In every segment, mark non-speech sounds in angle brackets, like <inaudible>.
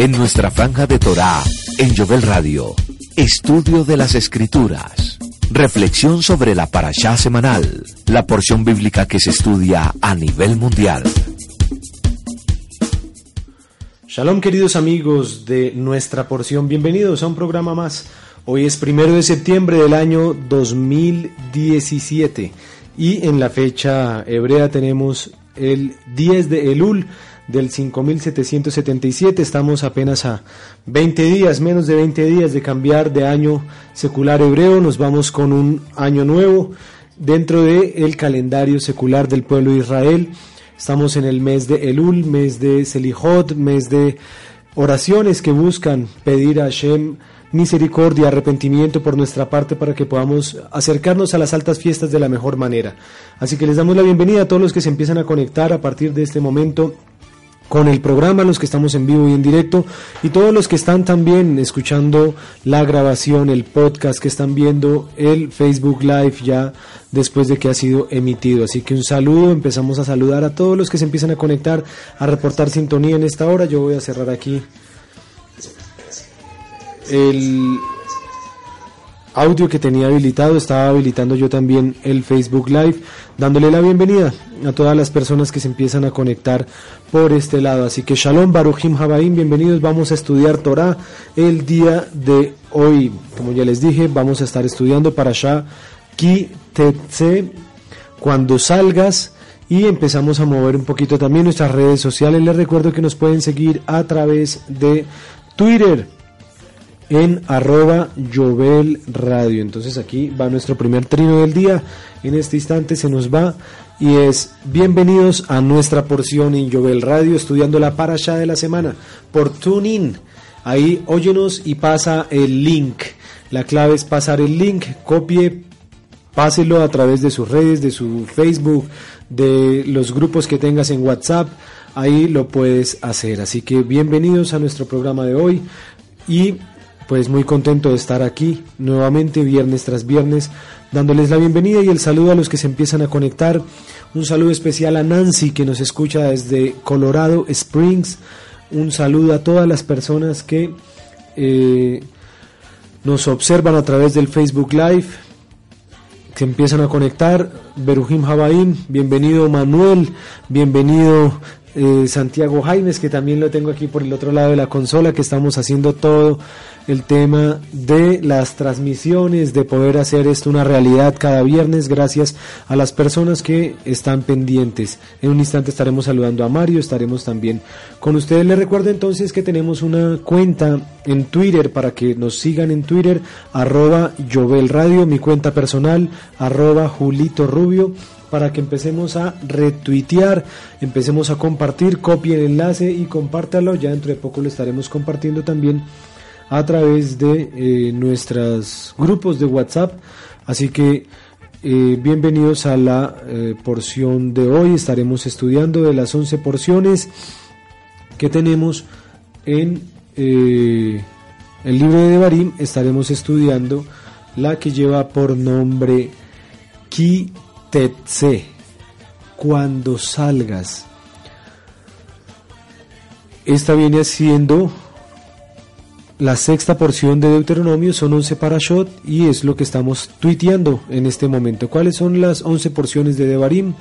En nuestra franja de Torá, en Jovel Radio, estudio de las Escrituras, reflexión sobre la parashá semanal, la porción bíblica que se estudia a nivel mundial. Shalom queridos amigos de nuestra porción, bienvenidos a un programa más. Hoy es primero de septiembre del año 2017 y en la fecha hebrea tenemos el 10 de Elul del 5777. Estamos apenas a 20 días, menos de 20 días de cambiar de año secular hebreo. Nos vamos con un año nuevo dentro del el calendario secular del pueblo de Israel. Estamos en el mes de Elul, mes de Selijot, mes de oraciones que buscan pedir a Hashem misericordia, arrepentimiento por nuestra parte para que podamos acercarnos a las altas fiestas de la mejor manera. Así que les damos la bienvenida a todos los que se empiezan a conectar a partir de este momento con el programa, los que estamos en vivo y en directo, y todos los que están también escuchando la grabación, el podcast, que están viendo el Facebook Live ya después de que ha sido emitido. Así que un saludo, empezamos a saludar a todos los que se empiezan a conectar, a reportar sintonía en esta hora. Yo voy a cerrar aquí el audio que tenía habilitado, estaba habilitando yo también el Facebook Live, dándole la bienvenida a todas las personas que se empiezan a conectar por este lado. Así que Shalom, Baruchim Habaim, bienvenidos, vamos a estudiar Torah el día de hoy. Como ya les dije, vamos a estar estudiando para Shah Ki Tetse, cuando salgas. Y empezamos a mover un poquito también nuestras redes sociales. Les recuerdo que nos pueden seguir a través de Twitter en arroba Jovel Radio. Entonces aquí va nuestro primer trino del día. En este instante se nos va y es bienvenidos a nuestra porción en Jovel Radio estudiando la parasha de la semana por TuneIn. Ahí óyenos y pasa el link. La clave es pasar el link, copie, páselo a través de sus redes, de su Facebook, de los grupos que tengas en WhatsApp. Ahí lo puedes hacer. Así que bienvenidos a nuestro programa de hoy y pues muy contento de estar aquí nuevamente viernes tras viernes dándoles la bienvenida y el saludo a los que se empiezan a conectar. Un saludo especial a Nancy que nos escucha desde Colorado Springs. Un saludo a todas las personas que eh, nos observan a través del Facebook Live. Que empiezan a conectar. Berujim Jabaim, bienvenido Manuel, bienvenido eh, Santiago Jaimes, que también lo tengo aquí por el otro lado de la consola, que estamos haciendo todo el tema de las transmisiones, de poder hacer esto una realidad cada viernes gracias a las personas que están pendientes. En un instante estaremos saludando a Mario, estaremos también con ustedes. Les recuerdo entonces que tenemos una cuenta en Twitter para que nos sigan en Twitter, arroba Jovel Radio, mi cuenta personal, arroba Julito Rubio para que empecemos a retuitear, empecemos a compartir, copie el enlace y compártalo, ya dentro de poco lo estaremos compartiendo también a través de eh, nuestros grupos de WhatsApp. Así que eh, bienvenidos a la eh, porción de hoy. Estaremos estudiando de las 11 porciones que tenemos en el libro de Devarim. Estaremos estudiando la que lleva por nombre Ki Tetse. Cuando salgas. Esta viene siendo la sexta porción de Deuteronomio son 11 parashot y es lo que estamos tuiteando en este momento. ¿Cuáles son las 11 porciones de Devarim?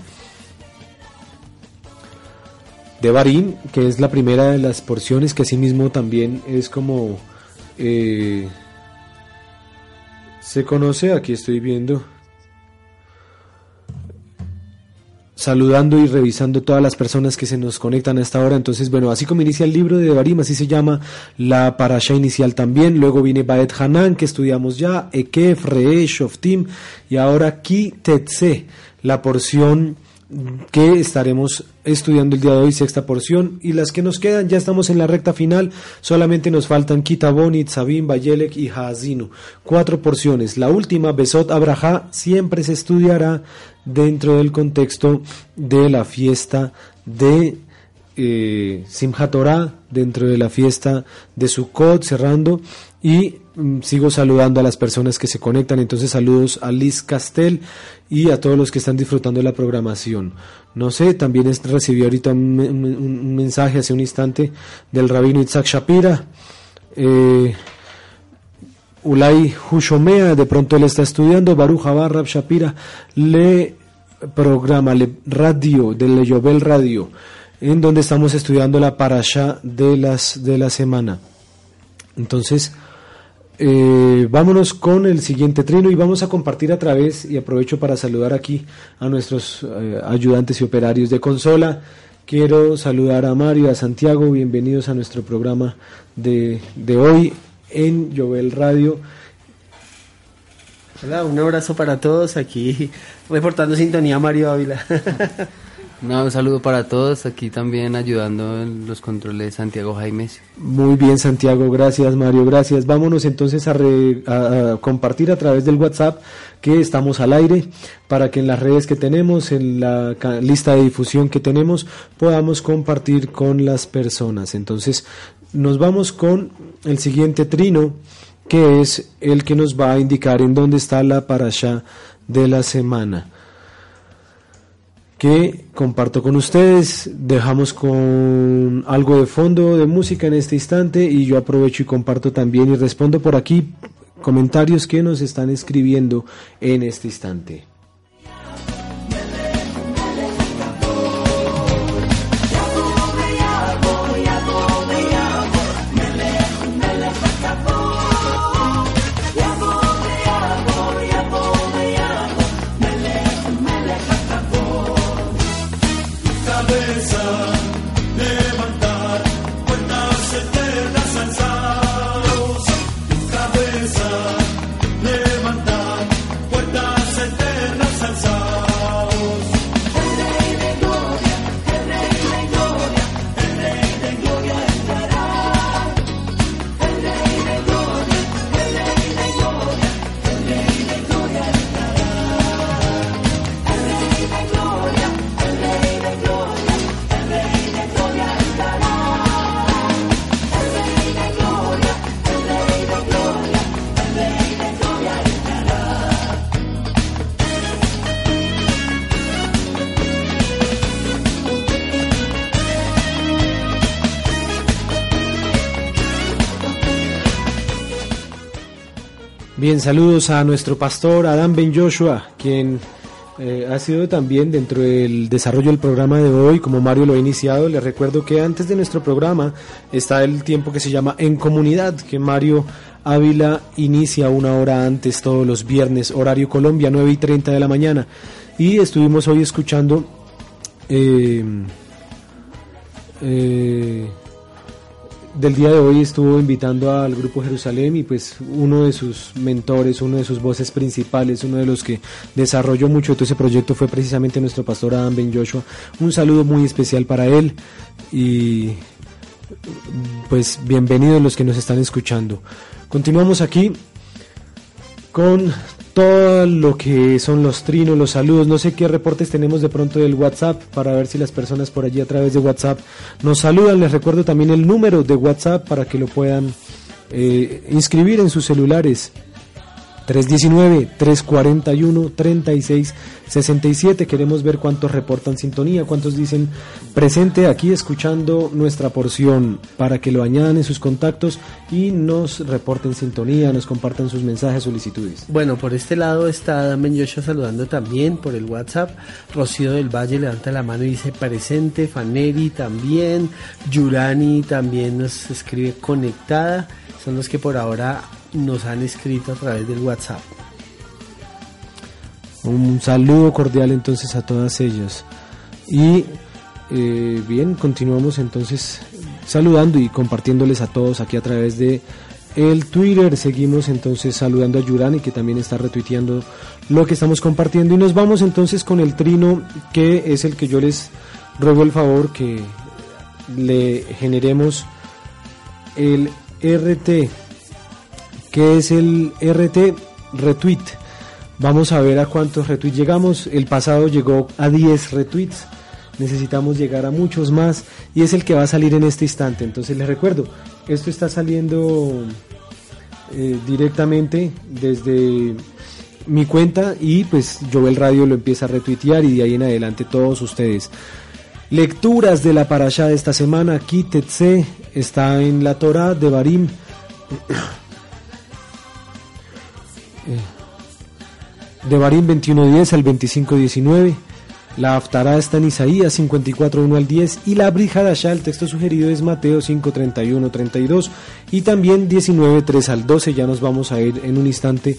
Devarim, que es la primera de las porciones, que asimismo también es como eh, se conoce, aquí estoy viendo, saludando y revisando todas las personas que se nos conectan a esta hora. Entonces, bueno, así como inicia el libro de Devarim, así se llama la parasha inicial también. Luego viene Baet Hanan, que estudiamos ya, Ekef, Re, Shoftim, y ahora Ki Tetse, la porción que estaremos estudiando el día de hoy, sexta porción, y las que nos quedan, ya estamos en la recta final, solamente nos faltan Kitabon, Itzabim, Bayelek y Haazinu, cuatro porciones. La última, Besot Abraha, siempre se estudiará dentro del contexto de la fiesta de eh, dentro de la fiesta de Sukkot, cerrando y mm, sigo saludando a las personas que se conectan. Entonces saludos a Liz Castel y a todos los que están disfrutando de la programación. No sé, también recibí ahorita un, mensaje hace un instante del rabino Itzhak Shapira. Eh, Ulay Hushomea, de pronto él está estudiando, Baruch Rab Shapira, le programa, le radio, del Yobel Radio, en donde estamos estudiando la parasha de, las, de la semana. Entonces, eh, vámonos con el siguiente trino y vamos a compartir a través, y aprovecho para saludar aquí a nuestros eh, ayudantes y operarios de consola. Quiero saludar a Mario, a Santiago, bienvenidos a nuestro programa de, de hoy en Jovel Radio. Hola, un abrazo para todos aquí, reportando sintonía Mario Ávila. <laughs> un saludo para todos, aquí también ayudando en los controles Santiago Jaimes. Muy bien Santiago, gracias Mario, gracias. Vámonos entonces a, compartir a través del WhatsApp que estamos al aire para que en las redes que tenemos, en la lista de difusión que tenemos, podamos compartir con las personas. Entonces nos vamos con el siguiente trino, que es el que nos va a indicar en dónde está la parasha de la semana. Que comparto con ustedes, dejamos con algo de fondo de música en este instante y yo aprovecho y comparto también y respondo por aquí comentarios que nos están escribiendo en este instante. Bien, saludos a nuestro pastor Adam Ben Joshua, quien eh, ha sido también dentro del desarrollo del programa de hoy, como Mario lo ha iniciado. Les recuerdo que antes de nuestro programa está el tiempo que se llama En Comunidad, que Mario Ávila inicia una hora antes todos los viernes, horario Colombia, 9 y 30 de la mañana. Y estuvimos hoy escuchando eh, eh, del día de hoy estuvo invitando al grupo Jerusalén y pues uno de sus mentores, uno de sus voces principales, uno de los que desarrolló mucho todo ese proyecto fue precisamente nuestro pastor Adam Ben Joshua. Un saludo muy especial para él y pues bienvenidos los que nos están escuchando. Continuamos aquí con todo lo que son los trinos, los saludos. No sé qué reportes tenemos de pronto del WhatsApp para ver si las personas por allí a través de WhatsApp nos saludan. Les recuerdo también el número de WhatsApp para que lo puedan eh, inscribir en sus celulares. 319-341-3667. Queremos ver cuántos reportan sintonía, cuántos dicen presente aquí escuchando nuestra porción para que lo añadan en sus contactos y nos reporten sintonía, nos compartan sus mensajes, solicitudes. Bueno, por este lado está Damen Yoshua saludando también por el WhatsApp. Rocío del Valle levanta la mano y dice presente. Faneri también. Yurani también nos escribe conectada. Son los que por ahora nos han escrito a través del WhatsApp. Un saludo cordial entonces a todas ellas. Y eh, bien, continuamos entonces saludando y compartiéndoles a todos aquí a través de el Twitter. Seguimos entonces saludando a Yurani que también está retuiteando lo que estamos compartiendo. Y nos vamos entonces con el trino que es el que yo les ruego el favor que le generemos el RT que es el RT Retweet. Vamos a ver a cuántos retweets llegamos. El pasado llegó a 10 retweets necesitamos llegar a muchos más y es el que va a salir en este instante. Entonces les recuerdo, esto está saliendo eh, directamente desde mi cuenta y pues Jovel Radio lo empieza a retuitear y de ahí en adelante todos ustedes. Lecturas de la parasha de esta semana, aquí Tetse está en la Torah de Barim. De Barim 21.10 al 25.19. La Haftará está en Isaías 54, 1 al 10 y la Brihadashá, el texto sugerido es Mateo 5, 31, 32 y también 19, 3 al 12. Ya nos vamos a ir en un instante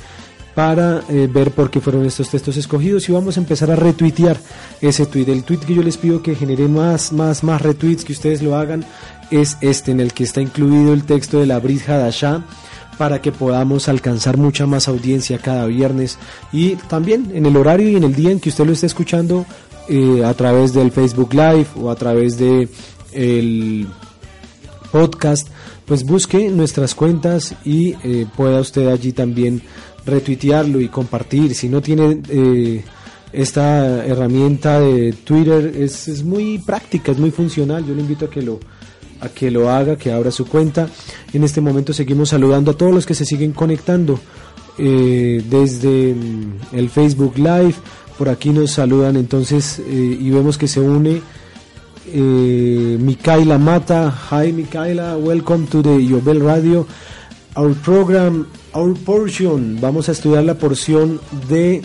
para eh, ver por qué fueron estos textos escogidos y vamos a empezar a retuitear ese tweet. El tweet que yo les pido que genere más, más, más retweets, que ustedes lo hagan, es este en el que está incluido el texto de la Brit Hadashah para que podamos alcanzar mucha más audiencia cada viernes y también en el horario y en el día en que usted lo esté escuchando eh, a través del Facebook Live o a través de el podcast pues busque nuestras cuentas y eh, pueda usted allí también retuitearlo y compartir. Si no tiene eh, esta herramienta de Twitter, es, es, muy práctica, es muy funcional. Yo le invito a que lo a que lo haga, que abra su cuenta. En este momento seguimos saludando a todos los que se siguen conectando eh, desde el Facebook Live. Por aquí nos saludan entonces eh, y vemos que se une eh, Mikaela Mata. Hi Mikaela, welcome to the Yobel Radio. Our program Our Portion. Vamos a estudiar la porción de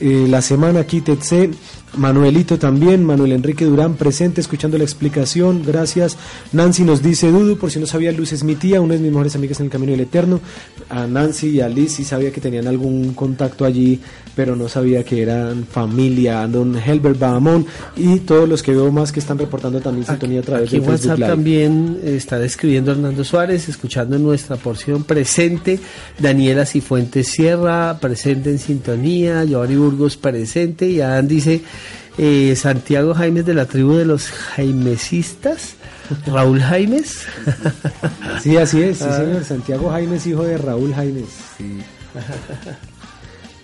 eh, la semana aquí, Tetse. Manuelito también, Manuel Enrique Durán presente, escuchando la explicación, gracias. Nancy nos dice, Dudu, por si no sabía, Luz es mi tía, una de mis mejores amigas en el Camino del Eterno. A Nancy y a Liz sí sabía que tenían algún contacto allí, pero no sabía que eran familia. Don Helbert Bahamón y todos los que veo más que están reportando también sintonía a través de Facebook WhatsApp también está describiendo Hernando Suárez, escuchando nuestra porción presente. Daniela Cifuentes Sierra, presente en sintonía. Giovanni Burgos, presente. Y Adán dice eh, Santiago Jaimes de la tribu de los jaimesistas, Raúl Jaimes. <laughs> Sí, así es, sí, señor. Santiago Jaimes, hijo de Raúl Jaimes.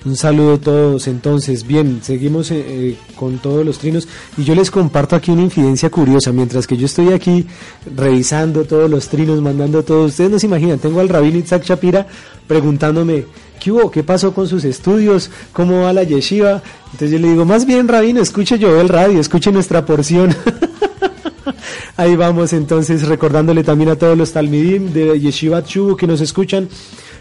Un saludo a todos. Entonces, bien, seguimos eh, eh, con todos los trinos y yo les comparto aquí una infidencia curiosa. Mientras que yo estoy aquí revisando todos los trinos, mandando todos, ustedes no se imaginan, tengo al rabino Isaac Shapira preguntándome ¿qué hubo? ¿Qué pasó con sus estudios? ¿Cómo va la yeshiva? Entonces yo le digo, más bien, Rabino, escuche yo el radio, escuche nuestra porción. <laughs> Ahí vamos entonces recordándole también a todos los talmidim de Yeshiva Chubu que nos escuchan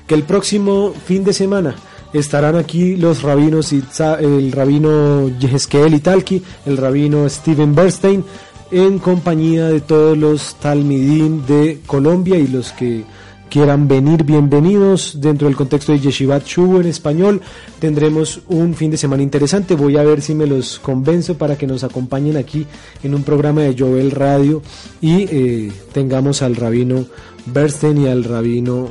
que el próximo fin de semana estarán aquí los rabinos, el rabino Yehezkel Italki, el rabino Steven Bernstein, en compañía de todos los talmidim de Colombia y los que quieran venir, bienvenidos dentro del contexto de Yeshivat Shubu en español. Tendremos un fin de semana interesante. Voy a ver si me los convenzo para que nos acompañen aquí en un programa de Joel Radio y eh, tengamos al rabino Bernstein y al rabino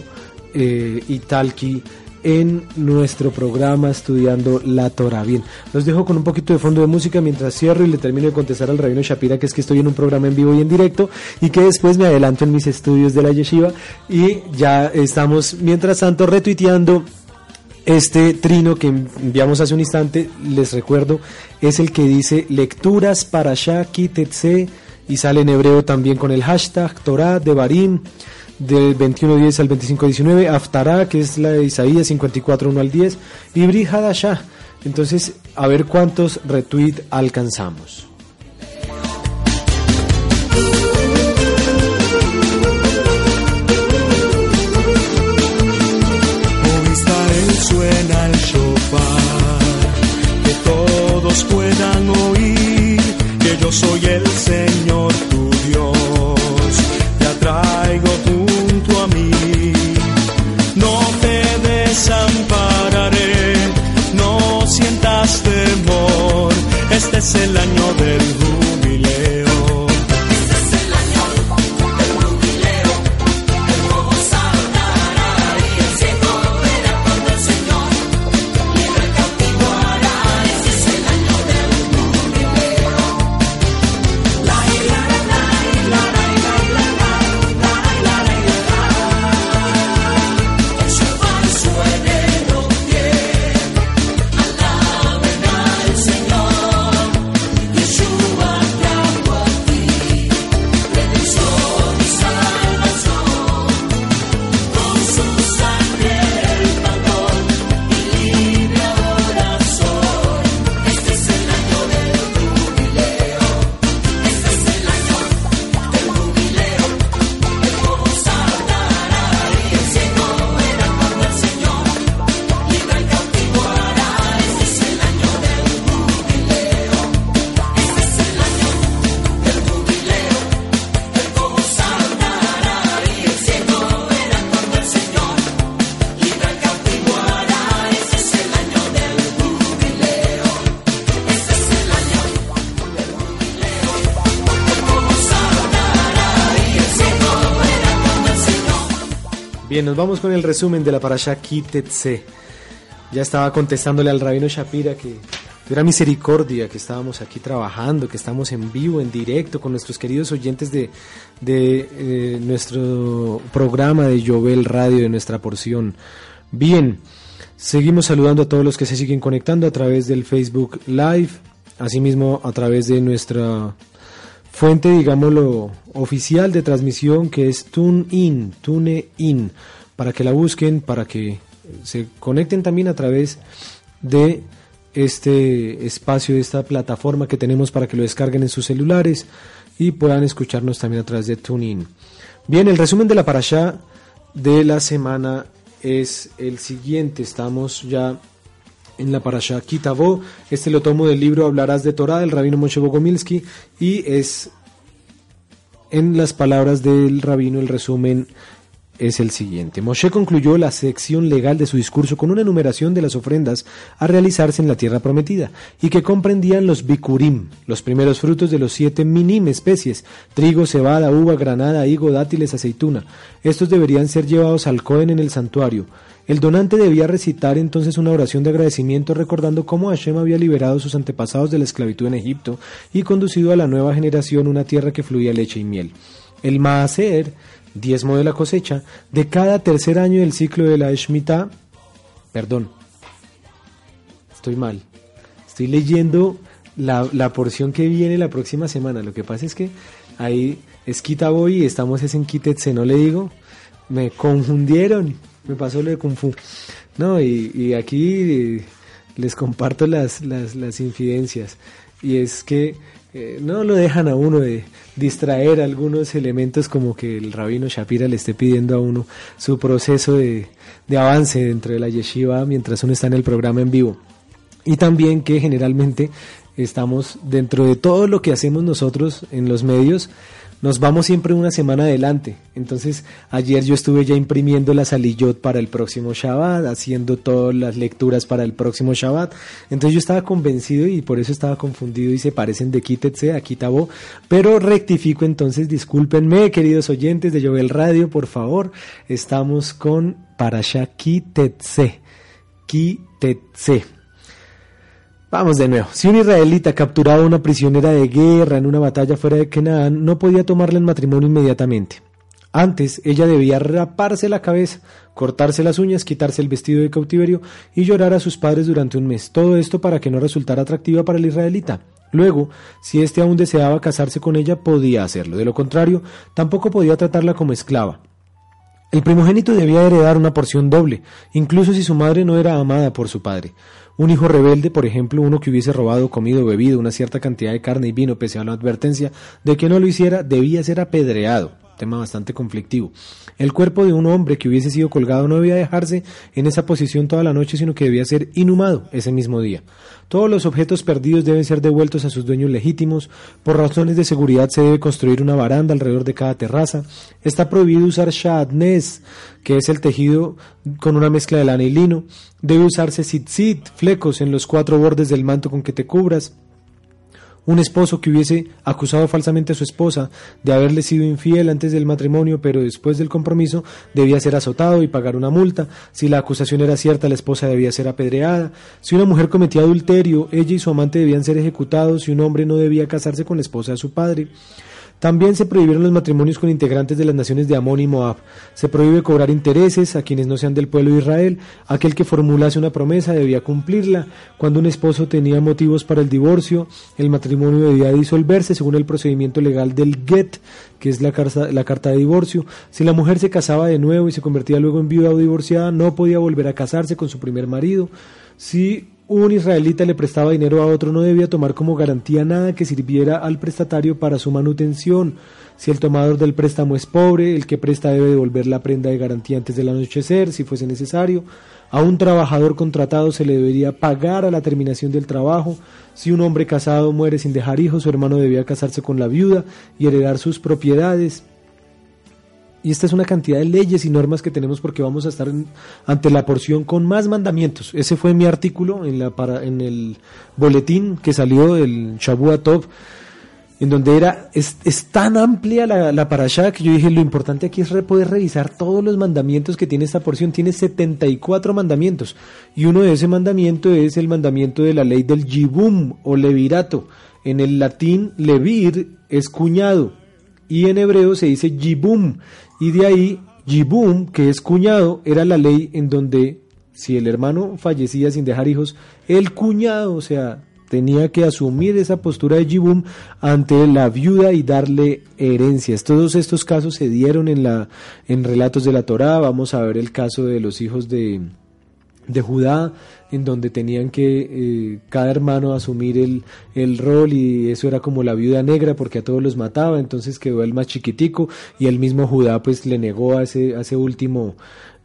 eh, Italki en nuestro programa estudiando la Torah. Bien, los dejo con un poquito de fondo de música mientras cierro y le termino de contestar al rabino Shapira que es que estoy en un programa en vivo y en directo y que después me adelanto en mis estudios de la yeshiva y ya estamos mientras tanto retuiteando este trino que enviamos hace un instante, les recuerdo, es el que dice lecturas para Shaki y sale en hebreo también con el hashtag Torah de Barim del 21.10 al 25.19, Aftará, que es la de Isaías 54.1 al 10, y Bri Hadashah. Entonces, a ver cuántos retweets alcanzamos. suena el shofar, que todos puedan oír que yo soy el Señor el año Bien, nos vamos con el resumen de la parasha Kitetse. Ya estaba contestándole al rabino Shapira que era misericordia que estábamos aquí trabajando, que estamos en vivo, en directo, con nuestros queridos oyentes de, de eh, nuestro programa de Jovel Radio, de nuestra porción. Bien, seguimos saludando a todos los que se siguen conectando a través del Facebook Live, asimismo a través de nuestra fuente, digámoslo, oficial de transmisión que es TuneIn, TuneIn, para que la busquen, para que se conecten también a través de este espacio, de esta plataforma que tenemos para que lo descarguen en sus celulares y puedan escucharnos también a través de TuneIn. Bien, el resumen de la parasha de la semana es el siguiente. Estamos ya en la parasha Kitabo. Este lo tomo del libro Hablarás de Torah del rabino Moshe Bogomilsky y es en las palabras del rabino el resumen es el siguiente. Moshe concluyó la sección legal de su discurso con una enumeración de las ofrendas a realizarse en la tierra prometida, y que comprendían los bikurim, los primeros frutos de los siete minim especies, trigo, cebada, uva, granada, higo, dátiles, aceituna. Estos deberían ser llevados al Cohen en el santuario. El donante debía recitar entonces una oración de agradecimiento recordando cómo Hashem había liberado sus antepasados de la esclavitud en Egipto y conducido a la nueva generación una tierra que fluía leche y miel. El Maaser diezmo de la cosecha, de cada tercer año del ciclo de la Shemitah, perdón, estoy mal, estoy leyendo la, la, porción que viene la próxima semana, lo que pasa es que ahí es voy y estamos es en Kitetse, no le digo, me confundieron, me pasó lo de Kung Fu, no, y, y aquí les comparto las, las, las infidencias, y es que eh, no lo dejan a uno de distraer algunos elementos como que el rabino Shapira le esté pidiendo a uno su proceso de, de avance dentro de la yeshiva mientras uno está en el programa en vivo. Y también que generalmente estamos dentro de todo lo que hacemos nosotros en los medios, nos vamos siempre una semana adelante. Entonces, ayer yo estuve ya imprimiendo la salillot para el próximo Shabbat, haciendo todas las lecturas para el próximo Shabbat. Entonces yo estaba convencido y por eso estaba confundido y se parecen de Kitetse a Kitabo. Pero rectifico entonces, discúlpenme, queridos oyentes de Jovel Radio, por favor. Estamos con Parasha Kitetse. Kitetse. Vamos de nuevo. Si un israelita capturaba a una prisionera de guerra en una batalla fuera de Canaán, no podía tomarla en matrimonio inmediatamente. Antes, ella debía raparse la cabeza, cortarse las uñas, quitarse el vestido de cautiverio y llorar a sus padres durante un mes. Todo esto para que no resultara atractiva para el israelita. Luego, si éste aún deseaba casarse con ella, podía hacerlo. De lo contrario, tampoco podía tratarla como esclava. El primogénito debía heredar una porción doble, incluso si su madre no era amada por su padre. Un hijo rebelde, por ejemplo, uno que hubiese robado, comido bebido una cierta cantidad de carne y vino pese a la advertencia de que no lo hiciera, debía ser apedreado tema bastante conflictivo. El cuerpo de un hombre que hubiese sido colgado no debía dejarse en esa posición toda la noche, sino que debía ser inhumado ese mismo día. Todos los objetos perdidos deben ser devueltos a sus dueños legítimos. Por razones de seguridad se debe construir una baranda alrededor de cada terraza. Está prohibido usar shadnes, que es el tejido con una mezcla de lana y lino. Debe usarse tzitzit, flecos en los cuatro bordes del manto con que te cubras. Un esposo que hubiese acusado falsamente a su esposa de haberle sido infiel antes del matrimonio, pero después del compromiso debía ser azotado y pagar una multa. Si la acusación era cierta, la esposa debía ser apedreada. Si una mujer cometía adulterio, ella y su amante debían ser ejecutados y un hombre no debía casarse con la esposa de su padre. También se prohibieron los matrimonios con integrantes de las naciones de Amón y Moab. Se prohíbe cobrar intereses a quienes no sean del pueblo de Israel. Aquel que formulase una promesa debía cumplirla. Cuando un esposo tenía motivos para el divorcio, el matrimonio debía disolverse según el procedimiento legal del get, que es la carta, de divorcio. Si la mujer se casaba de nuevo y se convertía luego en viuda o divorciada, no podía volver a casarse con su primer marido. Si un israelita le prestaba dinero a otro, no debía tomar como garantía nada que sirviera al prestatario para su manutención. Si el tomador del préstamo es pobre, el que presta debe devolver la prenda de garantía antes del anochecer, si fuese necesario. A un trabajador contratado se le debería pagar a la terminación del trabajo. Si un hombre casado muere sin dejar hijos, su hermano debía casarse con la viuda y heredar sus propiedades. Y esta es una cantidad de leyes y normas que tenemos porque vamos a estar ante la porción con más mandamientos. Ese fue mi artículo en, la, para, en el boletín que salió del Shabuatov en donde era, es, es tan amplia la, la parasha que yo dije, lo importante aquí es poder revisar todos los mandamientos que tiene esta porción. Tiene 74 mandamientos. Y uno de ese mandamiento es el mandamiento de la ley del jibum o levirato. En el latín, levir es cuñado. Y en hebreo se dice jibum. Y de ahí, jibum, que es cuñado, era la ley en donde si el hermano fallecía sin dejar hijos, el cuñado, o sea, tenía que asumir esa postura de Jibum ante la viuda y darle herencias. Todos estos casos se dieron en, la, en relatos de la Torá. Vamos a ver el caso de los hijos de, de Judá, en donde tenían que eh, cada hermano asumir el, el, rol y eso era como la viuda negra porque a todos los mataba, entonces quedó el más chiquitico y el mismo Judá pues le negó a ese, a ese último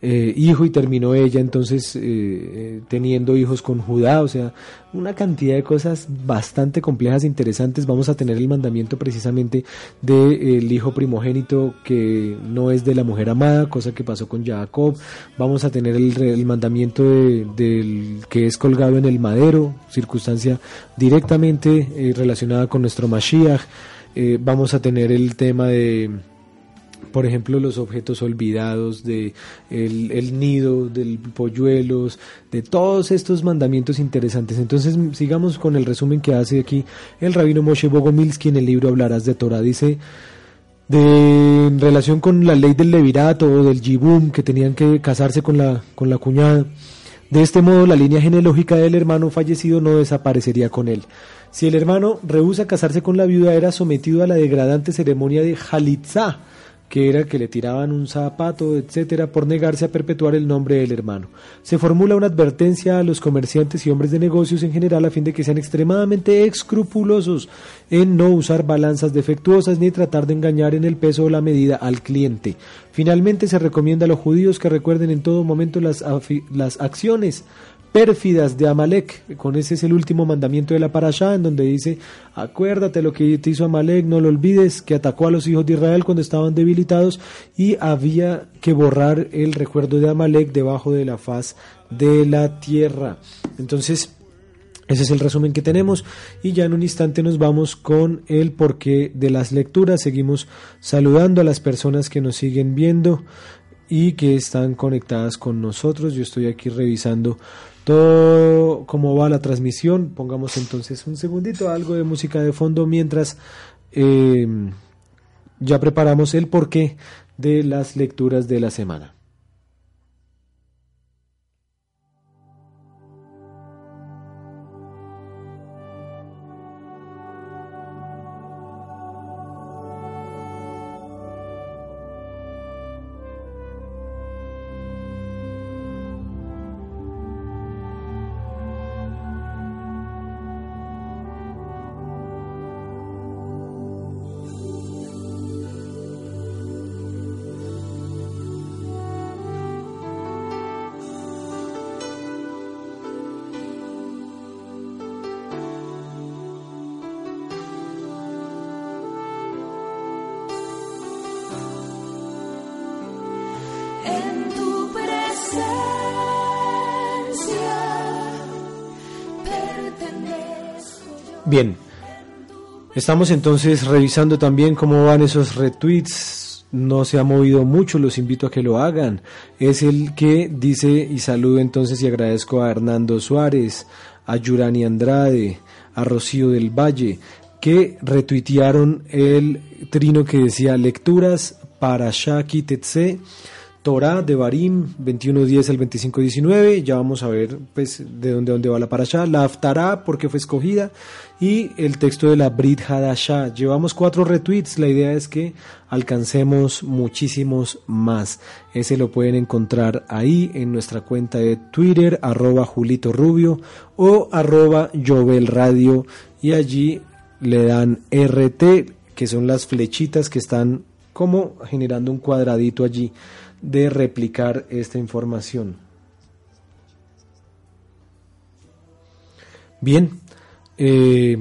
eh, hijo y terminó ella entonces eh, eh, teniendo hijos con Judá, o sea, una cantidad de cosas bastante complejas e interesantes. Vamos a tener el mandamiento precisamente del hijo primogénito que no es de la mujer amada, cosa que pasó con Jacob. Vamos a tener el, mandamiento del que es colgado en el madero, circunstancia directamente relacionada con nuestro Mashiach. vamos a tener el tema de por ejemplo, los objetos olvidados, de el, nido, del polluelos, de todos estos mandamientos interesantes. Entonces, sigamos con el resumen que hace aquí el rabino Moshe Bogomilsky en el libro Hablarás de Torah. Dice, de, en relación con la ley del levirato o del jibum, que tenían que casarse con la, con la cuñada. De este modo, la línea genealógica del hermano fallecido no desaparecería con él. Si el hermano rehúsa casarse con la viuda, era sometido a la degradante ceremonia de Halitzah, que era que le tiraban un zapato, etcétera, por negarse a perpetuar el nombre del hermano. Se formula una advertencia a los comerciantes y hombres de negocios en general a fin de que sean extremadamente escrupulosos en no usar balanzas defectuosas ni tratar de engañar en el peso o la medida al cliente. Finalmente se recomienda a los judíos que recuerden en todo momento las, las acciones pérfidas de Amalek. Con ese es el último mandamiento de la Parashá, en donde dice, acuérdate lo que te hizo Amalek, no lo olvides, que atacó a los hijos de Israel cuando estaban debilitados y había que borrar el recuerdo de Amalek debajo de la faz de la tierra. Entonces, ese es el resumen que tenemos y ya en un instante nos vamos con el porqué de las lecturas. Seguimos saludando a las personas que nos siguen viendo y que están conectadas con nosotros. Yo estoy aquí revisando todo cómo va la transmisión. Pongamos entonces un segundito algo de música de fondo mientras eh, ya preparamos el porqué de las lecturas de la semana. Bien, estamos entonces revisando también cómo van esos retweets. No se ha movido mucho, los invito a que lo hagan. Es el que dice y saludo entonces y agradezco a Hernando Suárez, a Yurani Andrade, a Rocío del Valle, que retuitearon el trino que decía lecturas para Shaki Tetse Torah de Barim 21.10 al 25.19, ya vamos a ver pues de dónde, dónde va la parasha, la Aftará porque fue escogida. Y el texto de la Brit Hadashah. Llevamos cuatro retweets, la idea es que alcancemos muchísimos más. Ese lo pueden encontrar ahí en nuestra cuenta de Twitter, arroba Julito Rubio o arroba Jovel Radio. Y allí le dan RT, que son las flechitas que están como generando un cuadradito allí de replicar esta información. Bien, eh,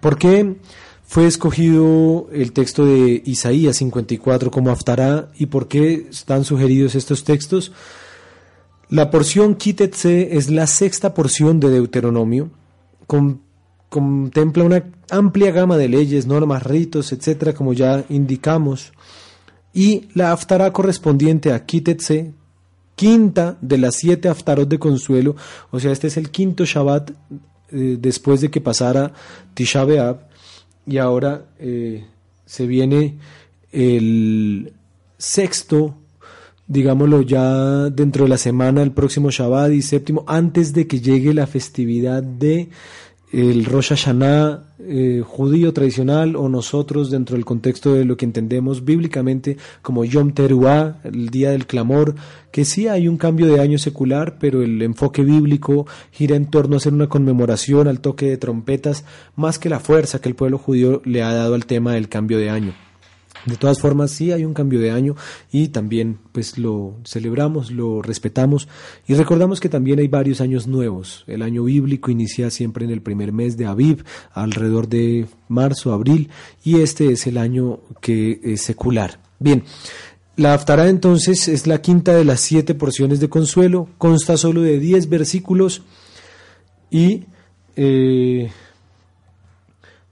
¿por qué fue escogido el texto de Isaías 54 como Aftará y por qué están sugeridos estos textos? La porción Kitetse es la sexta porción de Deuteronomio, contempla una amplia gama de leyes, normas, ritos, etcétera, como ya indicamos. Y la Haftarah correspondiente a Kitetse, quinta de las siete Haftarot de consuelo, o sea, este es el quinto Shabbat eh, después de que pasara Tisha y ahora eh, se viene el sexto, digámoslo ya dentro de la semana, el próximo Shabbat y séptimo, antes de que llegue la festividad de el Rosh Hashanah eh, judío tradicional o nosotros dentro del contexto de lo que entendemos bíblicamente como Yom Teruah, el día del clamor, que sí hay un cambio de año secular, pero el enfoque bíblico gira en torno a hacer una conmemoración al toque de trompetas, más que la fuerza que el pueblo judío le ha dado al tema del cambio de año. De todas formas, sí hay un cambio de año y también pues lo celebramos, lo respetamos y recordamos que también hay varios años nuevos. El año bíblico inicia siempre en el primer mes de Aviv, alrededor de marzo, abril, y este es el año que es secular. Bien, la Haftará entonces es la quinta de las siete porciones de consuelo, consta solo de diez versículos y eh,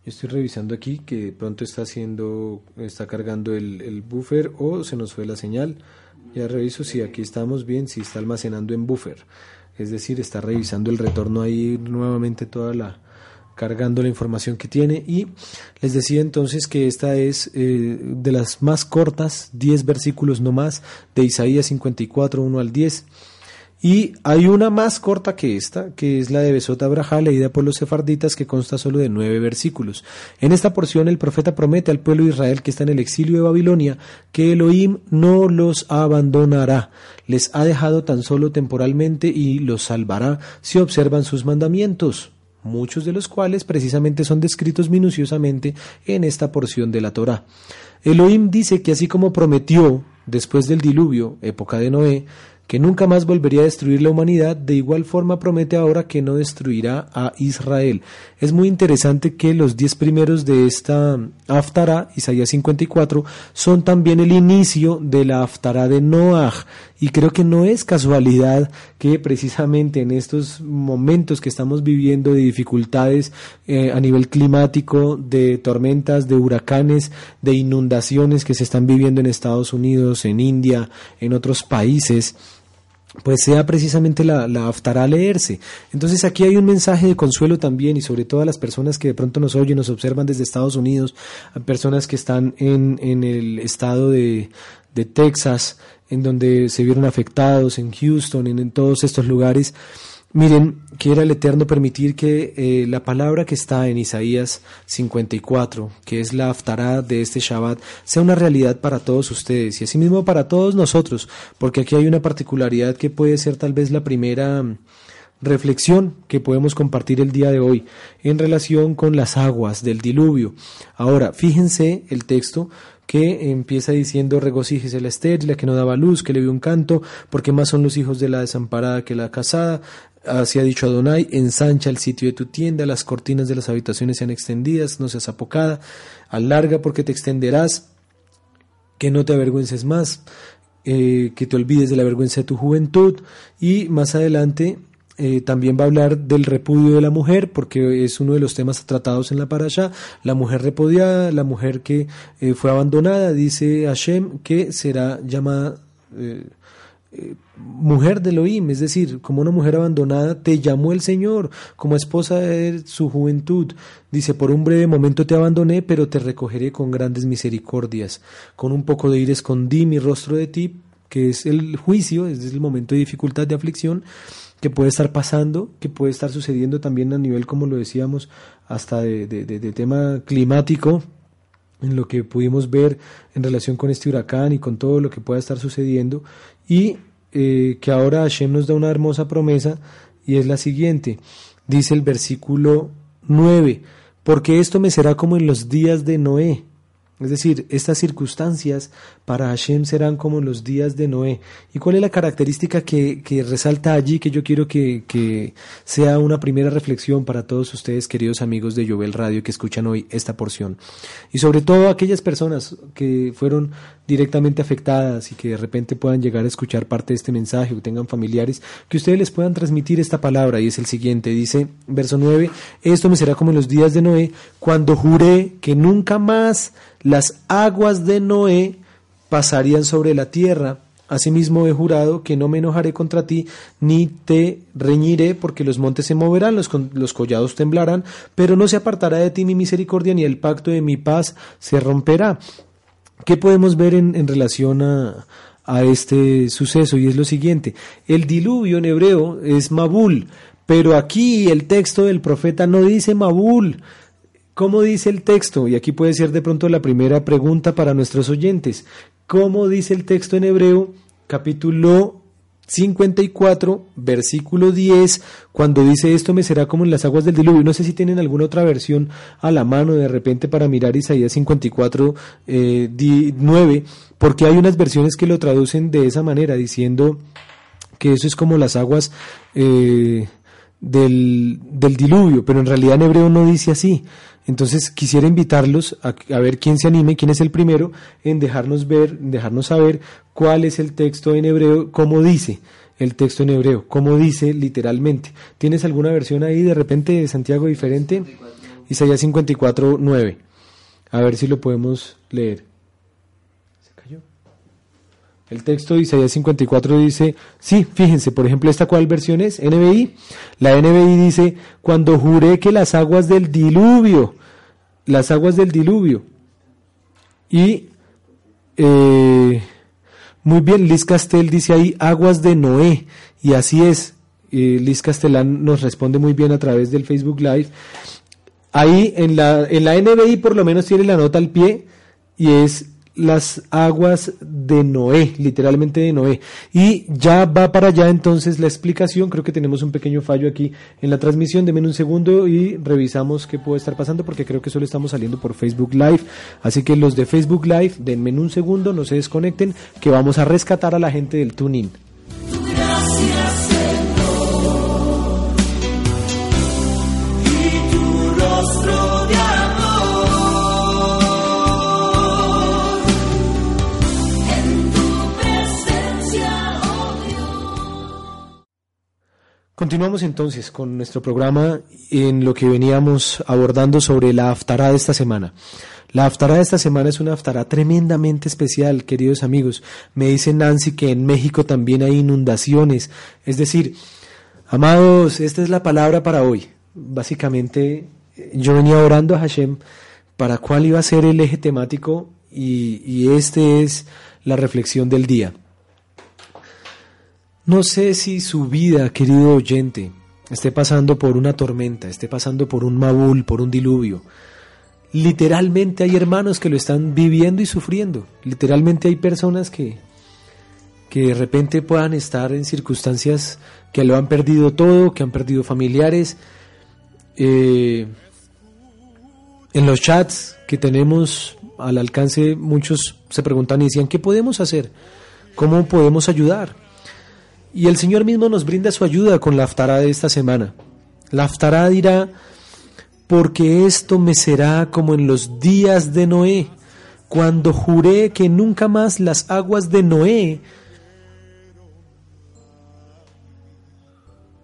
Estoy revisando aquí que pronto está haciendo, está cargando el, buffer o se nos fue la señal. Ya reviso si aquí estamos bien, si está almacenando en buffer. Es decir, está revisando el retorno ahí nuevamente toda la cargando la información que tiene y les decía entonces que esta es eh, de las más cortas, 10 versículos no más de Isaías 54, 1 al 10 y hay una más corta que esta, que es la de Besota Abraha, leída por los sefarditas, que consta solo de nueve versículos. En esta porción el profeta promete al pueblo de Israel que está en el exilio de Babilonia que Elohim no los abandonará, les ha dejado tan solo temporalmente y los salvará si observan sus mandamientos muchos de los cuales precisamente son descritos minuciosamente en esta porción de la Torá. Elohim dice que así como prometió después del diluvio, época de Noé, que nunca más volvería a destruir la humanidad, de igual forma promete ahora que no destruirá a Israel. Es muy interesante que los diez primeros de esta Haftarah, Isaías 54, son también el inicio de la Haftarah de Noah. Y creo que no es casualidad que precisamente en estos momentos que estamos viviendo de dificultades eh, a nivel climático, de tormentas, de huracanes, de inundaciones que se están viviendo en Estados Unidos, en India, en otros países, pues sea precisamente la, la a leerse. Entonces aquí hay un mensaje de consuelo también y sobre todo a las personas que de pronto nos oyen, nos observan desde Estados Unidos, a personas que están en, en el estado de, de Texas, en donde se vieron afectados, en Houston, en todos estos lugares. Miren, quiera el Eterno permitir que eh, la palabra que está en Isaías 54, que es la aftará de este Shabbat, sea una realidad para todos ustedes y asimismo para todos nosotros, porque aquí hay una particularidad que puede ser tal vez la primera mm, reflexión que podemos compartir el día de hoy en relación con las aguas del diluvio. Ahora, fíjense el texto que empieza diciendo regocíjese la estéril, la que no daba luz, que le vio un canto, porque más son los hijos de la desamparada que la casada, Así ha dicho Adonai, ensancha el sitio de tu tienda, las cortinas de las habitaciones sean extendidas, no seas apocada, alarga porque te extenderás, que no te avergüences más, eh, que te olvides de la vergüenza de tu juventud y más adelante eh, también va a hablar del repudio de la mujer, porque es uno de los temas tratados en la parasha. La mujer repudiada, la mujer que eh, fue abandonada, dice Hashem que será llamada mujer de Elohim, es decir, como una mujer abandonada, te llamó el Señor como esposa de su juventud. Dice, por un breve momento te abandoné, pero te recogeré con grandes misericordias. Con un poco de ir escondí mi rostro de ti, que es el juicio, es el momento de dificultad, de aflicción, que puede estar pasando, que puede estar sucediendo también a nivel, como lo decíamos, hasta de, de tema climático, en lo que pudimos ver en relación con este huracán y con todo lo que pueda estar sucediendo. Y eh, que ahora Hashem nos da una hermosa promesa y es la siguiente. Dice el versículo 9, porque esto me será como en los días de Noé. Es decir, estas circunstancias para Hashem serán como los días de Noé. ¿Y cuál es la característica que, que resalta allí que yo quiero que, que, sea una primera reflexión para todos ustedes, queridos amigos de Jovel Radio, que escuchan hoy esta porción? Y sobre todo aquellas personas que fueron directamente afectadas y que de repente puedan llegar a escuchar parte de este mensaje o tengan familiares, que ustedes les puedan transmitir esta palabra. Y es el siguiente, dice, verso 9, esto me será como en los días de Noé, cuando juré que nunca más las aguas de Noé pasarían sobre la tierra. Asimismo he jurado que no me enojaré contra ti, ni te reñiré, porque los montes se moverán, los, los, collados temblarán, pero no se apartará de ti mi misericordia, ni el pacto de mi paz se romperá. ¿Qué podemos ver en, relación a, a este suceso? Y es lo siguiente, el diluvio en hebreo es Mabul, pero aquí el texto del profeta no dice Mabul, ¿Cómo dice el texto? Y aquí puede ser de pronto la primera pregunta para nuestros oyentes. ¿Cómo dice el texto en hebreo, capítulo 54, versículo 10, cuando dice esto me será como en las aguas del diluvio? No sé si tienen alguna otra versión a la mano de repente para mirar Isaías 54, eh, 9, porque hay unas versiones que lo traducen de esa manera, diciendo que eso es como las aguas eh, del, del diluvio, pero en realidad en hebreo no dice así. Entonces quisiera invitarlos a, ver quién se anime, quién es el primero en dejarnos ver, dejarnos saber cuál es el texto en hebreo, cómo dice el texto en hebreo, cómo dice literalmente. ¿Tienes alguna versión ahí de repente de Santiago diferente? Isaías 54, 9. A ver si lo podemos leer. El texto de Isaías 54 dice, sí, fíjense, por ejemplo, ¿esta cuál versión es? NBI. La NBI dice, cuando juré que las aguas del diluvio, las aguas del diluvio. Y, eh, muy bien, Liz Castel dice ahí, aguas de Noé. Y así es, eh, Liz Castellán nos responde muy bien a través del Facebook Live. Ahí en la, en la NBI por lo menos tiene la nota al pie y es las aguas de Noé, literalmente de Noé. Y ya va para allá entonces la explicación. Creo que tenemos un pequeño fallo aquí en la transmisión. Denme un segundo y revisamos qué puede estar pasando porque creo que solo estamos saliendo por Facebook Live. Así que los de Facebook Live, denme un segundo, no se desconecten, que vamos a rescatar a la gente del tuning. Continuamos entonces con nuestro programa en lo que veníamos abordando sobre la aftará de esta semana. La aftará de esta semana es una aftará tremendamente especial, queridos amigos. Me dice Nancy que en México también hay inundaciones. Es decir, amados, esta es la palabra para hoy. Básicamente, yo venía orando a Hashem para cuál iba a ser el eje temático y, y este es la reflexión del día. No sé si su vida, querido oyente, esté pasando por una tormenta, esté pasando por un mabul, por un diluvio. Literalmente hay hermanos que lo están viviendo y sufriendo. Literalmente hay personas que, que de repente puedan estar en circunstancias que lo han perdido todo, que han perdido familiares. Eh, en los chats que tenemos al alcance, muchos se preguntan y decían, ¿qué podemos hacer? ¿Cómo podemos ayudar? Y el Señor mismo nos brinda su ayuda con la aftará de esta semana. La aftará dirá, porque esto me será como en los días de Noé, cuando juré que nunca más las aguas de Noé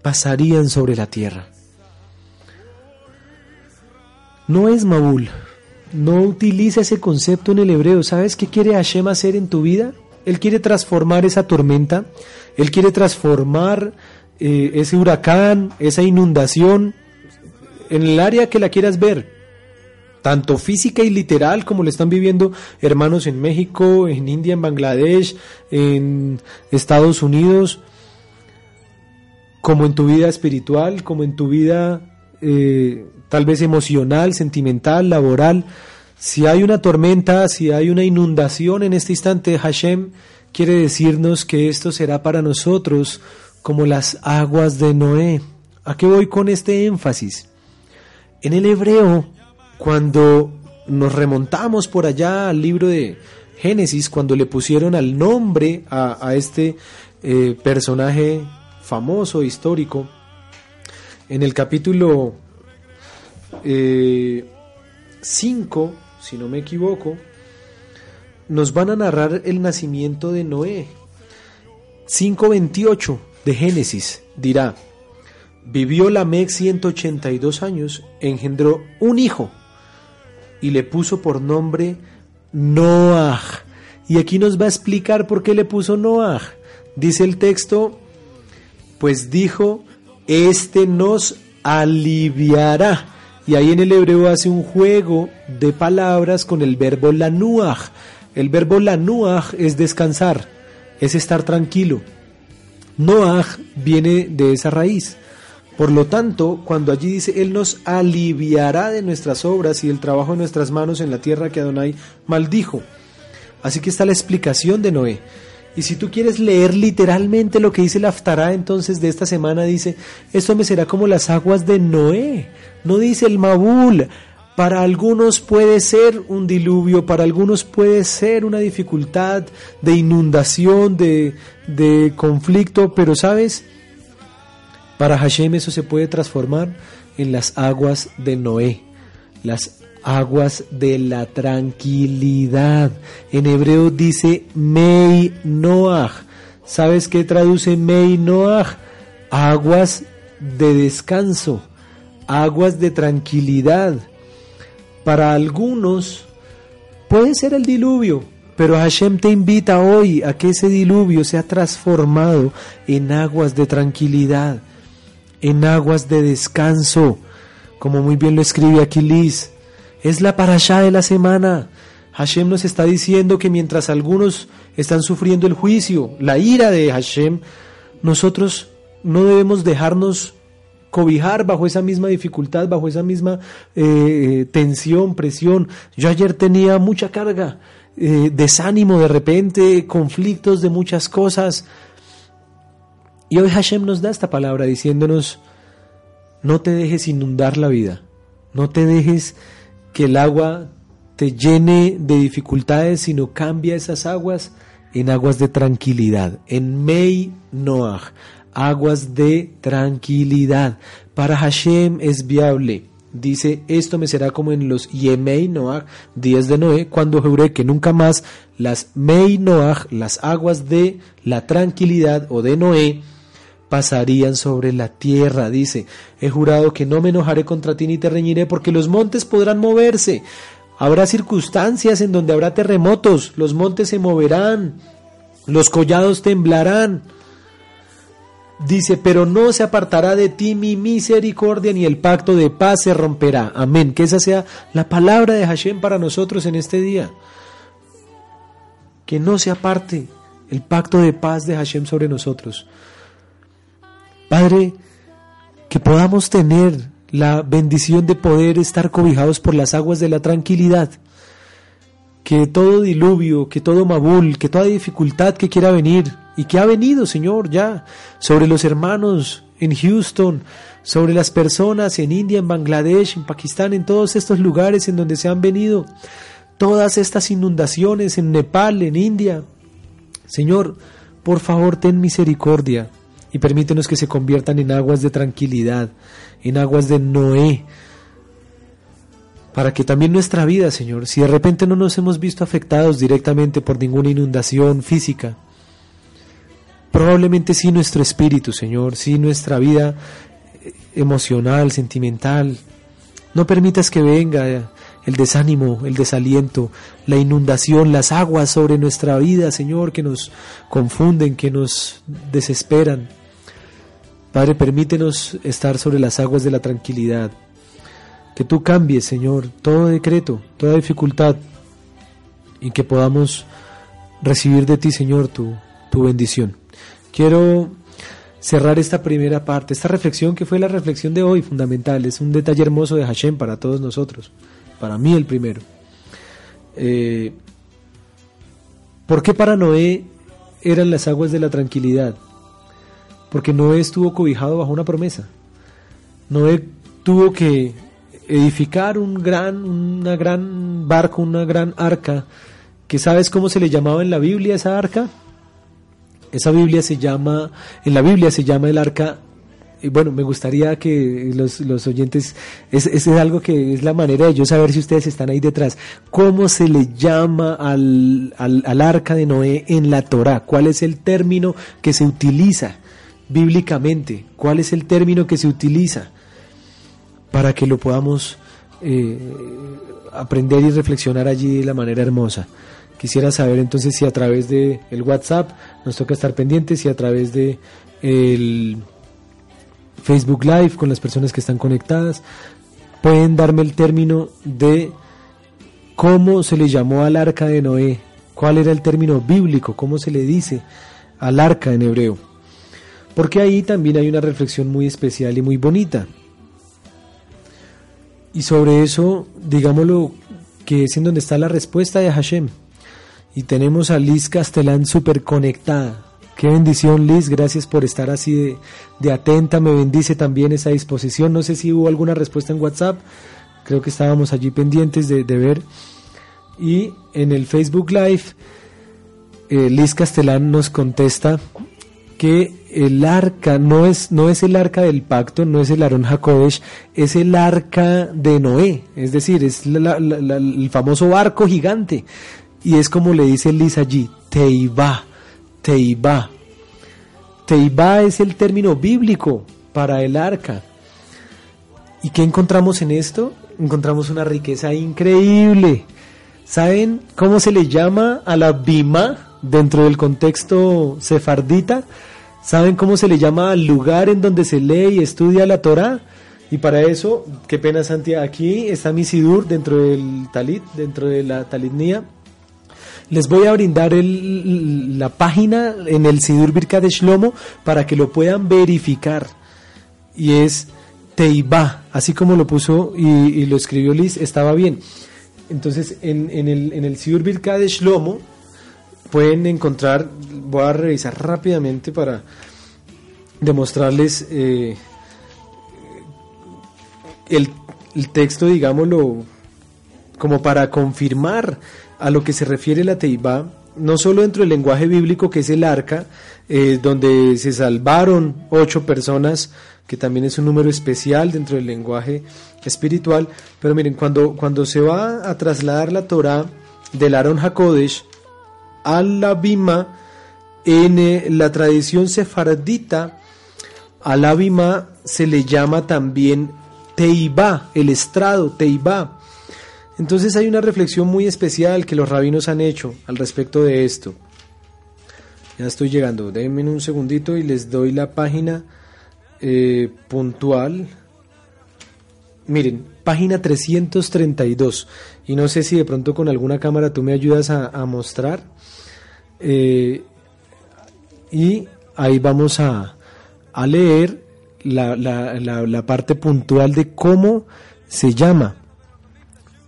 pasarían sobre la tierra. No es Mabul, no utiliza ese concepto en el hebreo. ¿Sabes qué quiere Hashem hacer en tu vida? Él quiere transformar esa tormenta, Él quiere transformar eh, ese huracán, esa inundación, en el área que la quieras ver, tanto física y literal como lo están viviendo hermanos en México, en India, en Bangladesh, en Estados Unidos, como en tu vida espiritual, como en tu vida eh, tal vez emocional, sentimental, laboral. Si hay una tormenta, si hay una inundación en este instante, Hashem quiere decirnos que esto será para nosotros como las aguas de Noé. ¿A qué voy con este énfasis? En el hebreo, cuando nos remontamos por allá al libro de Génesis, cuando le pusieron al nombre a, este eh, personaje famoso, histórico, en el capítulo 5, eh, si no me equivoco, nos van a narrar el nacimiento de Noé. 5.28 de Génesis dirá, vivió Lamec 182 años, engendró un hijo y le puso por nombre Noah. Y aquí nos va a explicar por qué le puso Noah. Dice el texto, pues dijo, este nos aliviará. Y ahí en el hebreo hace un juego de palabras con el verbo lanuach. El verbo lanuach es descansar, es estar tranquilo. Noach viene de esa raíz. Por lo tanto, cuando allí dice, Él nos aliviará de nuestras obras y el trabajo de nuestras manos en la tierra que Adonai maldijo. Así que está la explicación de Noé. Y si tú quieres leer literalmente lo que dice el Aftará, entonces de esta semana dice, esto me será como las aguas de Noé. No dice el Mabul. Para algunos puede ser un diluvio, para algunos puede ser una dificultad de inundación, de, de conflicto, pero sabes, para Hashem eso se puede transformar en las aguas de Noé, las aguas de la tranquilidad. En hebreo dice Mei Noach. ¿Sabes qué traduce Mei Noach? Aguas de descanso, aguas de tranquilidad. Para algunos puede ser el diluvio, pero Hashem te invita hoy a que ese diluvio sea transformado en aguas de tranquilidad en aguas de descanso, como muy bien lo escribe aquí Liz. Es la parashá de la semana. Hashem nos está diciendo que mientras algunos están sufriendo el juicio, la ira de Hashem, nosotros no debemos dejarnos cobijar bajo esa misma dificultad, bajo esa misma eh, eh, tensión, presión. Yo ayer tenía mucha carga, eh, desánimo de repente, conflictos de muchas cosas, y hoy Hashem nos da esta palabra diciéndonos, no te dejes inundar la vida, no te dejes que el agua te llene de dificultades, sino cambia esas aguas en aguas de tranquilidad, en Mei Noach, aguas de tranquilidad. Para Hashem es viable. Dice, esto me será como en los Yemei Noach, días de Noé, cuando juré que nunca más las Mei Noach, las aguas de la tranquilidad o de Noé, pasarían sobre la tierra. Dice, he jurado que no me enojaré contra ti ni te reñiré, porque los montes podrán moverse. Habrá circunstancias en donde habrá terremotos, los montes se moverán, los collados temblarán. Dice, pero no se apartará de ti mi misericordia ni el pacto de paz se romperá. Amén. Que esa sea la palabra de Hashem para nosotros en este día. Que no se aparte el pacto de paz de Hashem sobre nosotros. Padre, que podamos tener la bendición de poder estar cobijados por las aguas de la tranquilidad. Que todo diluvio, que todo mabul, que toda dificultad que quiera venir y que ha venido, Señor, ya sobre los hermanos en Houston, sobre las personas en India, en Bangladesh, en Pakistán, en todos estos lugares en donde se han venido todas estas inundaciones en Nepal, en India. Señor, por favor, ten misericordia y permítenos que se conviertan en aguas de tranquilidad, en aguas de Noé, para que también nuestra vida, Señor, si de repente no nos hemos visto afectados directamente por ninguna inundación física, probablemente sí nuestro espíritu, Señor, sí nuestra vida eh, emocional, sentimental, no permitas que venga el desánimo, el desaliento, la inundación, las aguas sobre nuestra vida, Señor, que nos confunden, que nos desesperan. Padre, permítenos estar sobre las aguas de la tranquilidad. Que tú cambies, Señor, todo decreto, toda dificultad y que podamos recibir de ti, Señor, tu, tu bendición. Quiero cerrar esta primera parte, esta reflexión que fue la reflexión de hoy, fundamental. Es un detalle hermoso de Hashem para todos nosotros, para mí el primero. Eh, ¿Por qué para Noé eran las aguas de la tranquilidad? porque Noé estuvo cobijado bajo una promesa. Noé tuvo que edificar un gran, una gran barco, una gran arca, que sabes cómo se le llamaba en la Biblia esa arca. Esa Biblia se llama, en la Biblia se llama el arca y bueno, me gustaría que los, los oyentes, es, es, algo que es la manera de yo saber si ustedes están ahí detrás. ¿Cómo se le llama al, al, arca de Noé en la Torah? ¿Cuál es el término que se utiliza bíblicamente? ¿Cuál es el término que se utiliza para que lo podamos eh, aprender y reflexionar allí de la manera hermosa? Quisiera saber entonces si a través de el WhatsApp nos toca estar pendientes, si a través de el Facebook Live con las personas que están conectadas. Pueden darme el término de cómo se le llamó al arca de Noé, cuál era el término bíblico, cómo se le dice al arca en hebreo. Porque ahí también hay una reflexión muy especial y muy bonita. Y sobre eso, digámoslo, que es en donde está la respuesta de Hashem. Y tenemos a Liz Castellán súper conectada. Qué bendición, Liz. Gracias por estar así de, atenta. Me bendice también esa disposición. No sé si hubo alguna respuesta en WhatsApp. Creo que estábamos allí pendientes de, ver. Y en el Facebook Live, eh, Liz Castellán nos contesta que el arca no es, no es el arca del pacto, no es el Aarón Jacobesh, es el arca de Noé. Es decir, es el famoso barco gigante. Y es como le dice Liz allí, Teiba Teibá. Teibá es el término bíblico para el arca. ¿Y qué encontramos en esto? Encontramos una riqueza increíble. ¿Saben cómo se le llama a la bima dentro del contexto sefardita? ¿Saben cómo se le llama al lugar en donde se lee y estudia la Torah? Y para eso, qué pena Santiago, aquí está mi sidur dentro del talit, dentro de la talitnía. Les voy a brindar la página en el Sidur Birka de Shlomo para que lo puedan verificar. Y es Teiba, así como lo puso y, lo escribió Liz, estaba bien. Entonces, en, el, en el Sidur Birka de Shlomo pueden encontrar, voy a revisar rápidamente para demostrarles eh, el, el texto, digámoslo, como para confirmar a lo que se refiere la Teibá, no solo dentro del lenguaje bíblico que es el arca, eh, donde se salvaron ocho personas, que también es un número especial dentro del lenguaje espiritual, pero miren, cuando, cuando se va a trasladar la Torah del Aaron Hakodesh a la Bima, en eh, la tradición sefardita, a la Bima se le llama también Teibá, el estrado, Teibá. Entonces hay una reflexión muy especial que los rabinos han hecho al respecto de esto. Ya estoy llegando, denme un segundito y les doy la página eh, puntual. Miren, página 332. Y no sé si de pronto con alguna cámara tú me ayudas a, mostrar. Eh, y ahí vamos a, leer la, la parte puntual de cómo se llama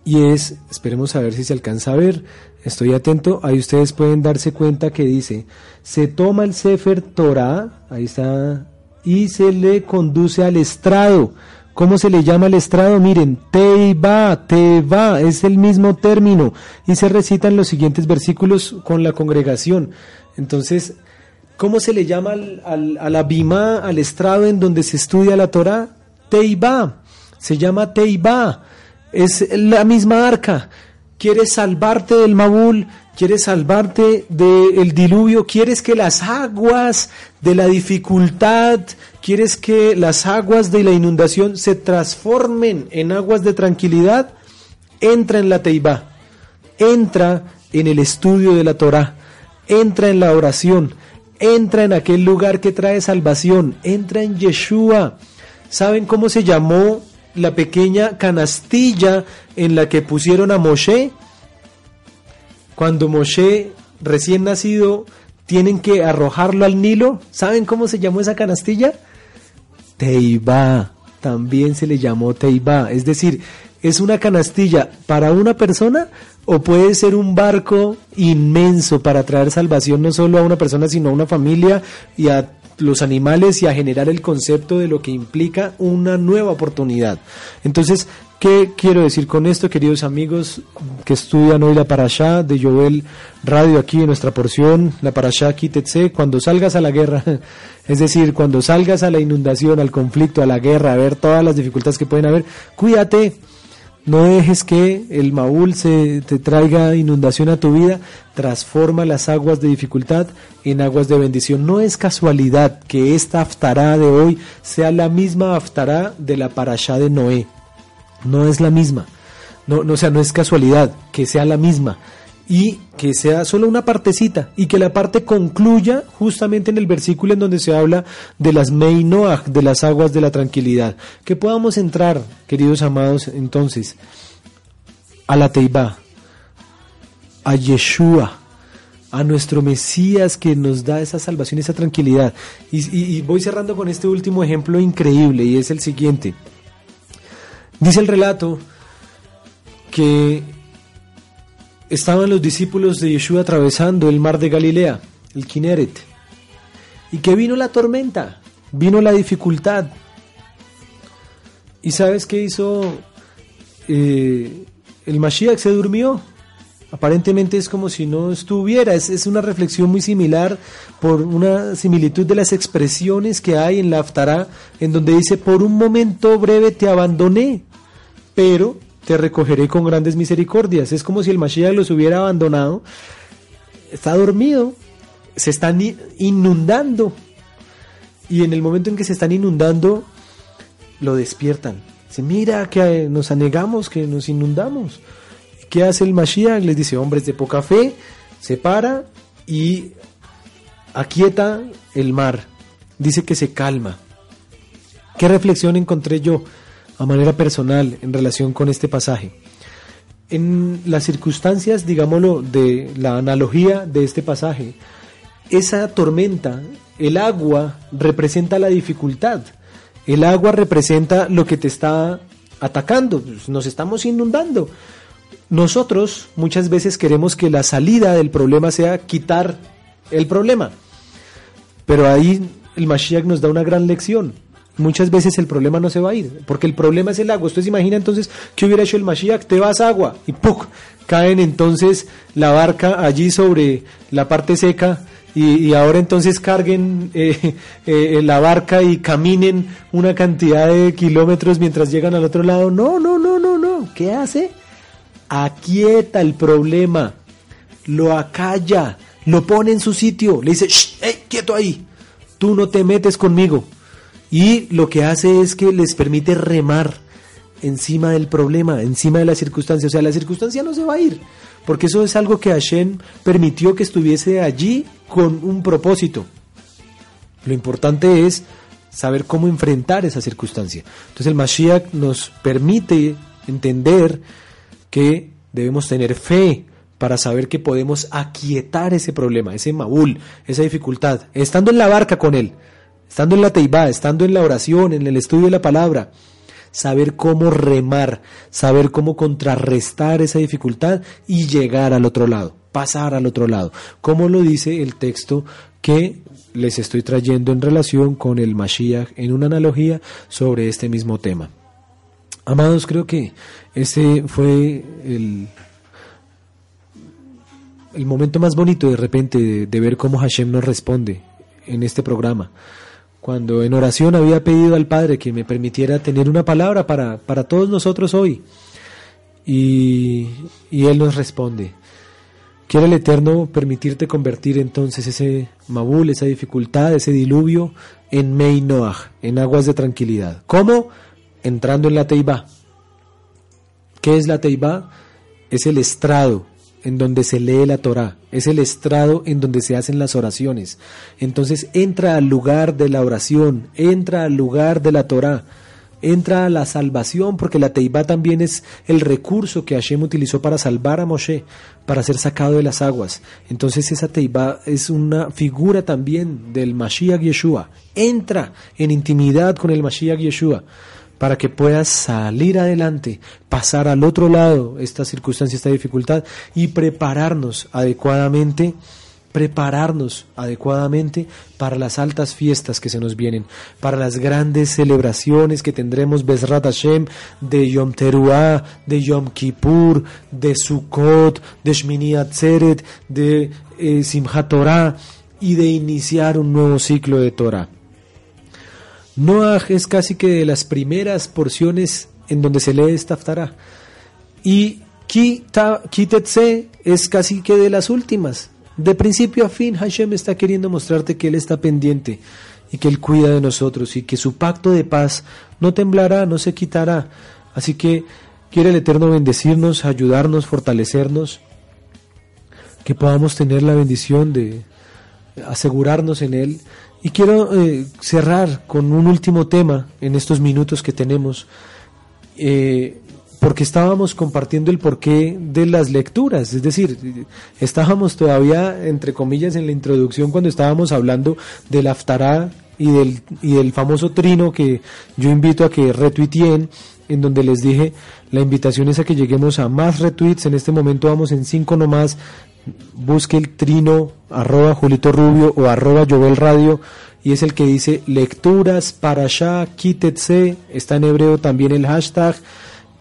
y es, esperemos a ver si se alcanza a ver, estoy atento, ahí ustedes pueden darse cuenta que dice, se toma el Sefer Torah, ahí está, y se le conduce al estrado. ¿Cómo se le llama al estrado? Miren, Teiba, Teiba, es el mismo término, y se recitan los siguientes versículos con la congregación. Entonces, ¿cómo se le llama al, a la bima, al estrado en donde se estudia la Torah? Teiba, se llama Teiba es la misma arca. Quieres salvarte del Mabul, quieres salvarte del diluvio, quieres que las aguas de la dificultad, quieres que las aguas de la inundación se transformen en aguas de tranquilidad, entra en la Teibá, entra en el estudio de la Torah, entra en la oración, entra en aquel lugar que trae salvación, entra en Yeshua. ¿Saben cómo se llamó la pequeña canastilla en la que pusieron a Moshe. Cuando Moshe, recién nacido, tienen que arrojarlo al Nilo. ¿Saben cómo se llamó esa canastilla? Teiba. También se le llamó Teiba. Es decir, es una canastilla para una persona o puede ser un barco inmenso para traer salvación no solo a una persona, sino a una familia y a los animales y a generar el concepto de lo que implica una nueva oportunidad. Entonces, ¿Qué quiero decir con esto, queridos amigos que estudian hoy la Parashá de Joel Radio aquí en nuestra porción, la Parashá Kitetse, cuando salgas a la guerra, <laughs> es decir, cuando salgas a la inundación, al conflicto, a la guerra, a ver todas las dificultades que pueden haber, cuídate, no dejes que el Maúl se te traiga inundación a tu vida, transforma las aguas de dificultad en aguas de bendición. No es casualidad que esta aftará de hoy sea la misma aftará de la Parashá de Noé no es la misma. No, o sea, no es casualidad que sea la misma y que sea solo una partecita y que la parte concluya justamente en el versículo en donde se habla de las Meinoach, de las aguas de la tranquilidad. Que podamos entrar, queridos amados, entonces, a la Teibá, a Yeshua, a nuestro Mesías que nos da esa salvación, esa tranquilidad. y voy cerrando con este último ejemplo increíble y es el siguiente. Dice el relato que estaban los discípulos de Yeshua atravesando el mar de Galilea, el Kineret, y que vino la tormenta, vino la dificultad. ¿Y sabes qué hizo eh, el Mashiach? Se durmió. Aparentemente es como si no estuviera. Es, es, una reflexión muy similar por una similitud de las expresiones que hay en la Aftará, en donde dice, por un momento breve te abandoné, pero te recogeré con grandes misericordias. Es como si el Mashiach los hubiera abandonado. Está dormido, se están inundando. Y en el momento en que se están inundando, lo despiertan. Dice, mira que nos anegamos, que nos inundamos. ¿Qué hace el Mashiach? Les dice, hombres de poca fe, se para y aquieta el mar. Dice que se calma. ¿Qué reflexión encontré yo? A manera personal en relación con este pasaje. En las circunstancias, digámoslo, de la analogía de este pasaje, esa tormenta, el agua representa la dificultad, el agua representa lo que te está atacando, nos estamos inundando. Nosotros muchas veces queremos que la salida del problema sea quitar el problema, pero ahí el Mashiach nos da una gran lección muchas veces el problema no se va a ir, porque el problema es el agua. Usted se imagina entonces que hubiera hecho el Mashiach, te vas agua y ¡puc! caen entonces la barca allí sobre la parte seca y, ahora entonces carguen eh, <laughs> eh, la barca y caminen una cantidad de kilómetros mientras llegan al otro lado. No, no, no, no, no. ¿Qué hace? Aquieta el problema, lo acalla, lo pone en su sitio, le dice, ¡Shh! quieto ahí! Tú no te metes conmigo y lo que hace es que les permite remar encima del problema, encima de la circunstancia. O sea, la circunstancia no se va a ir, porque eso es algo que Hashem permitió que estuviese allí con un propósito. Lo importante es saber cómo enfrentar esa circunstancia. Entonces el Mashiach nos permite entender que debemos tener fe para saber que podemos aquietar ese problema, ese maúl, esa dificultad, estando en la barca con él estando en la teibá, estando en la oración, en el estudio de la palabra, saber cómo remar, saber cómo contrarrestar esa dificultad y llegar al otro lado, pasar al otro lado, como lo dice el texto que les estoy trayendo en relación con el Mashiach en una analogía sobre este mismo tema. Amados, creo que este fue el, el momento más bonito de repente de, de ver cómo Hashem nos responde en este programa cuando en oración había pedido al Padre que me permitiera tener una palabra para, para todos nosotros hoy. Y, Él nos responde. Quiere el Eterno permitirte convertir entonces ese Mabul, esa dificultad, ese diluvio, en Mei Noach, en aguas de tranquilidad. ¿Cómo? Entrando en la Teibá. ¿Qué es la Teibá? Es el estrado en donde se lee la Torah, es el estrado en donde se hacen las oraciones. Entonces entra al lugar de la oración, entra al lugar de la Torah, entra a la salvación, porque la Teibá también es el recurso que Hashem utilizó para salvar a Moshe, para ser sacado de las aguas. Entonces esa Teibá es una figura también del Mashiach Yeshua. Entra en intimidad con el Mashiach Yeshua para que puedas salir adelante, pasar al otro lado esta circunstancia, esta dificultad y prepararnos adecuadamente prepararnos adecuadamente para las altas fiestas que se nos vienen, para las grandes celebraciones que tendremos Besrat Hashem de Yom Teruah, de Yom Kippur, de Sukkot, de Shmini Atzeret, de eh, Torah y de iniciar un nuevo ciclo de Torah. Noah es casi que de las primeras porciones en donde se lee esta Haftarah. Y Kitetse es casi que de las últimas. De principio a fin, Hashem está queriendo mostrarte que Él está pendiente y que Él cuida de nosotros y que su pacto de paz no temblará, no se quitará. Así que quiere el Eterno bendecirnos, ayudarnos, fortalecernos, que podamos tener la bendición de asegurarnos en Él. Y quiero eh, cerrar con un último tema en estos minutos que tenemos. Eh, porque estábamos compartiendo el porqué de las lecturas, es decir, estábamos todavía, entre comillas, en la introducción cuando estábamos hablando del Aftará y del, y del famoso trino que yo invito a que retuiteen, en donde les dije, la invitación es a que lleguemos a más retweets, en este momento vamos en cinco nomás, busque el trino arroba Julito Rubio o arroba Jovel Radio y es el que dice lecturas para allá, quítetse, está en hebreo también el hashtag,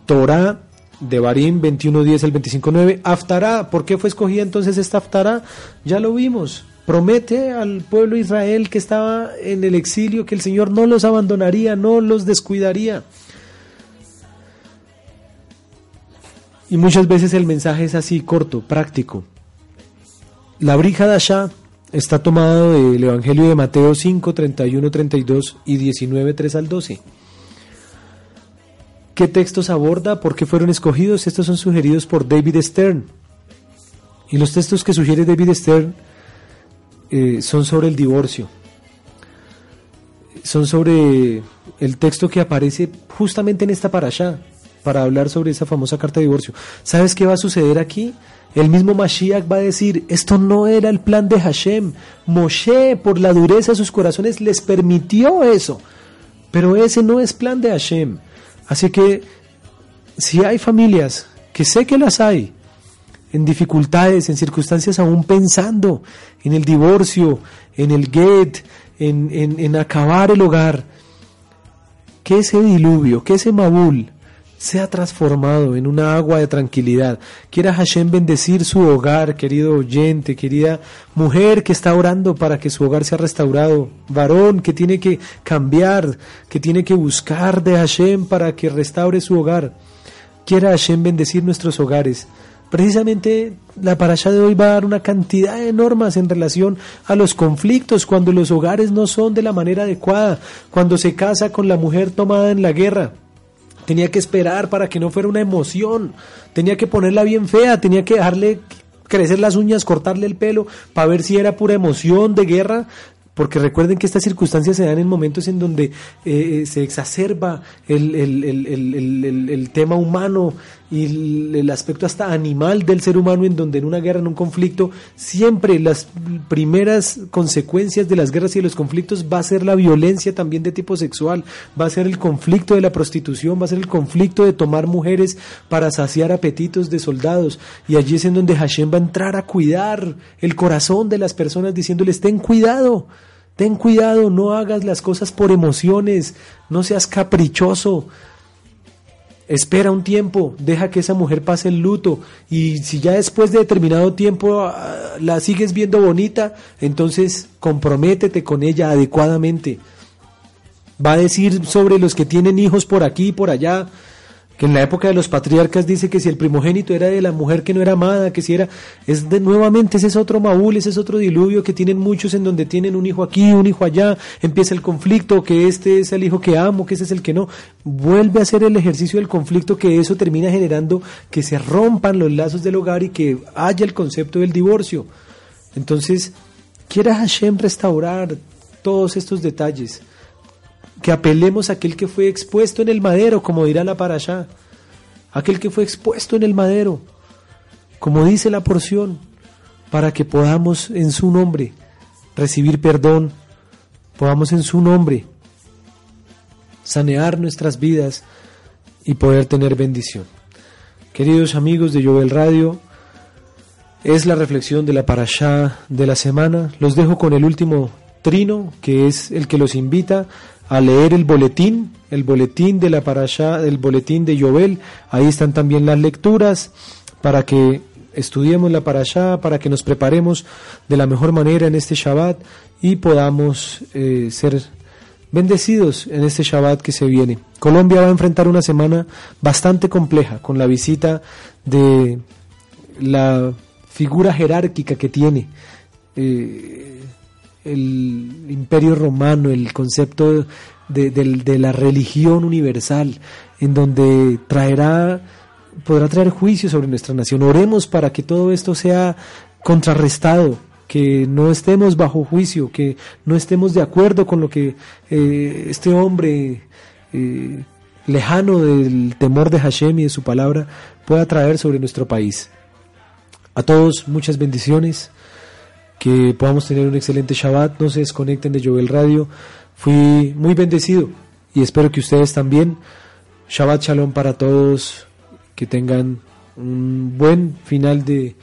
Torah de Barim 21.10 al 25.9. Aftará, ¿por qué fue escogida entonces esta Aftará? Ya lo vimos. Promete al pueblo Israel que estaba en el exilio que el Señor no los abandonaría, no los descuidaría. Y muchas veces el mensaje es así, corto, práctico. La brija Asha está tomado del Evangelio de Mateo 5, 31, 32 y 19, 3 al 12. ¿Qué textos aborda? ¿Por qué fueron escogidos? Estos son sugeridos por David Stern. Y los textos que sugiere David Stern eh, son sobre el divorcio. Son sobre el texto que aparece justamente en esta parasha, para hablar sobre esa famosa carta de divorcio. ¿Sabes qué va a suceder aquí? El mismo Mashiach va a decir, esto no era el plan de Hashem. Moshe, por la dureza de sus corazones, les permitió eso. Pero ese no es plan de Hashem. Así que si hay familias, que sé que las hay, en dificultades, en circunstancias aún pensando en el divorcio, en el get, en, en acabar el hogar, que ese diluvio, que ese Mabul sea transformado en una agua de tranquilidad. Quiera Hashem bendecir su hogar, querido oyente, querida mujer que está orando para que su hogar sea restaurado, varón que tiene que cambiar, que tiene que buscar de Hashem para que restaure su hogar. Quiera Hashem bendecir nuestros hogares. Precisamente la parasha de hoy va a dar una cantidad de normas en relación a los conflictos cuando los hogares no son de la manera adecuada, cuando se casa con la mujer tomada en la guerra, tenía que esperar para que no fuera una emoción, tenía que ponerla bien fea, tenía que dejarle crecer las uñas, cortarle el pelo, para ver si era pura emoción de guerra, porque recuerden que estas circunstancias se dan en momentos en donde eh, se exacerba el, el, tema humano y el, aspecto hasta animal del ser humano, en donde en una guerra, en un conflicto, siempre las primeras consecuencias de las guerras y de los conflictos va a ser la violencia también de tipo sexual, va a ser el conflicto de la prostitución, va a ser el conflicto de tomar mujeres para saciar apetitos de soldados. Y allí es en donde Hashem va a entrar a cuidar el corazón de las personas diciéndoles, ten cuidado. Ten cuidado, no hagas las cosas por emociones, no seas caprichoso. Espera un tiempo, deja que esa mujer pase el luto y si ya después de determinado tiempo ah, la sigues viendo bonita, entonces comprométete con ella adecuadamente. Va a decir sobre los que tienen hijos por aquí y por allá, que en la época de los patriarcas dice que si el primogénito era de la mujer que no era amada, que si era, es de nuevamente ese es otro Maúl, ese es otro diluvio que tienen muchos en donde tienen un hijo aquí, un hijo allá, empieza el conflicto, que este es el hijo que amo, que ese es el que no, vuelve a ser el ejercicio del conflicto que eso termina generando que se rompan los lazos del hogar y que haya el concepto del divorcio. Entonces, quiera Hashem restaurar todos estos detalles que apelemos a aquel que fue expuesto en el madero, como dirá la parasha, aquel que fue expuesto en el madero, como dice la porción, para que podamos en su nombre recibir perdón, podamos en su nombre sanear nuestras vidas y poder tener bendición. Queridos amigos de Jovel Radio, es la reflexión de la parashá de la semana. Los dejo con el último trino, que es el que los invita a leer el boletín, el boletín de la parashá, el boletín de Yobel. Ahí están también las lecturas para que estudiemos la parashá, para que nos preparemos de la mejor manera en este Shabbat y podamos eh, ser bendecidos en este Shabbat que se viene. Colombia va a enfrentar una semana bastante compleja con la visita de la figura jerárquica que tiene eh, el imperio romano, el concepto de, de, la religión universal, en donde traerá, podrá traer juicio sobre nuestra nación. Oremos para que todo esto sea contrarrestado, que no estemos bajo juicio, que no estemos de acuerdo con lo que eh, este hombre eh, lejano del temor de Hashem y de su palabra pueda traer sobre nuestro país. A todos muchas bendiciones, que podamos tener un excelente Shabbat, no se desconecten de Jovel Radio, fui muy bendecido y espero que ustedes también. Shabbat Shalom para todos, que tengan un buen final de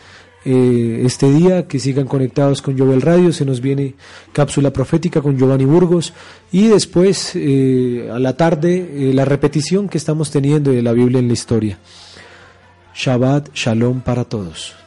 eh, este día, que sigan conectados con Jovel Radio, se nos viene cápsula profética con Giovanni Burgos y después eh, a la tarde eh, la repetición que estamos teniendo de la Biblia en la historia. Shabbat Shalom para todos.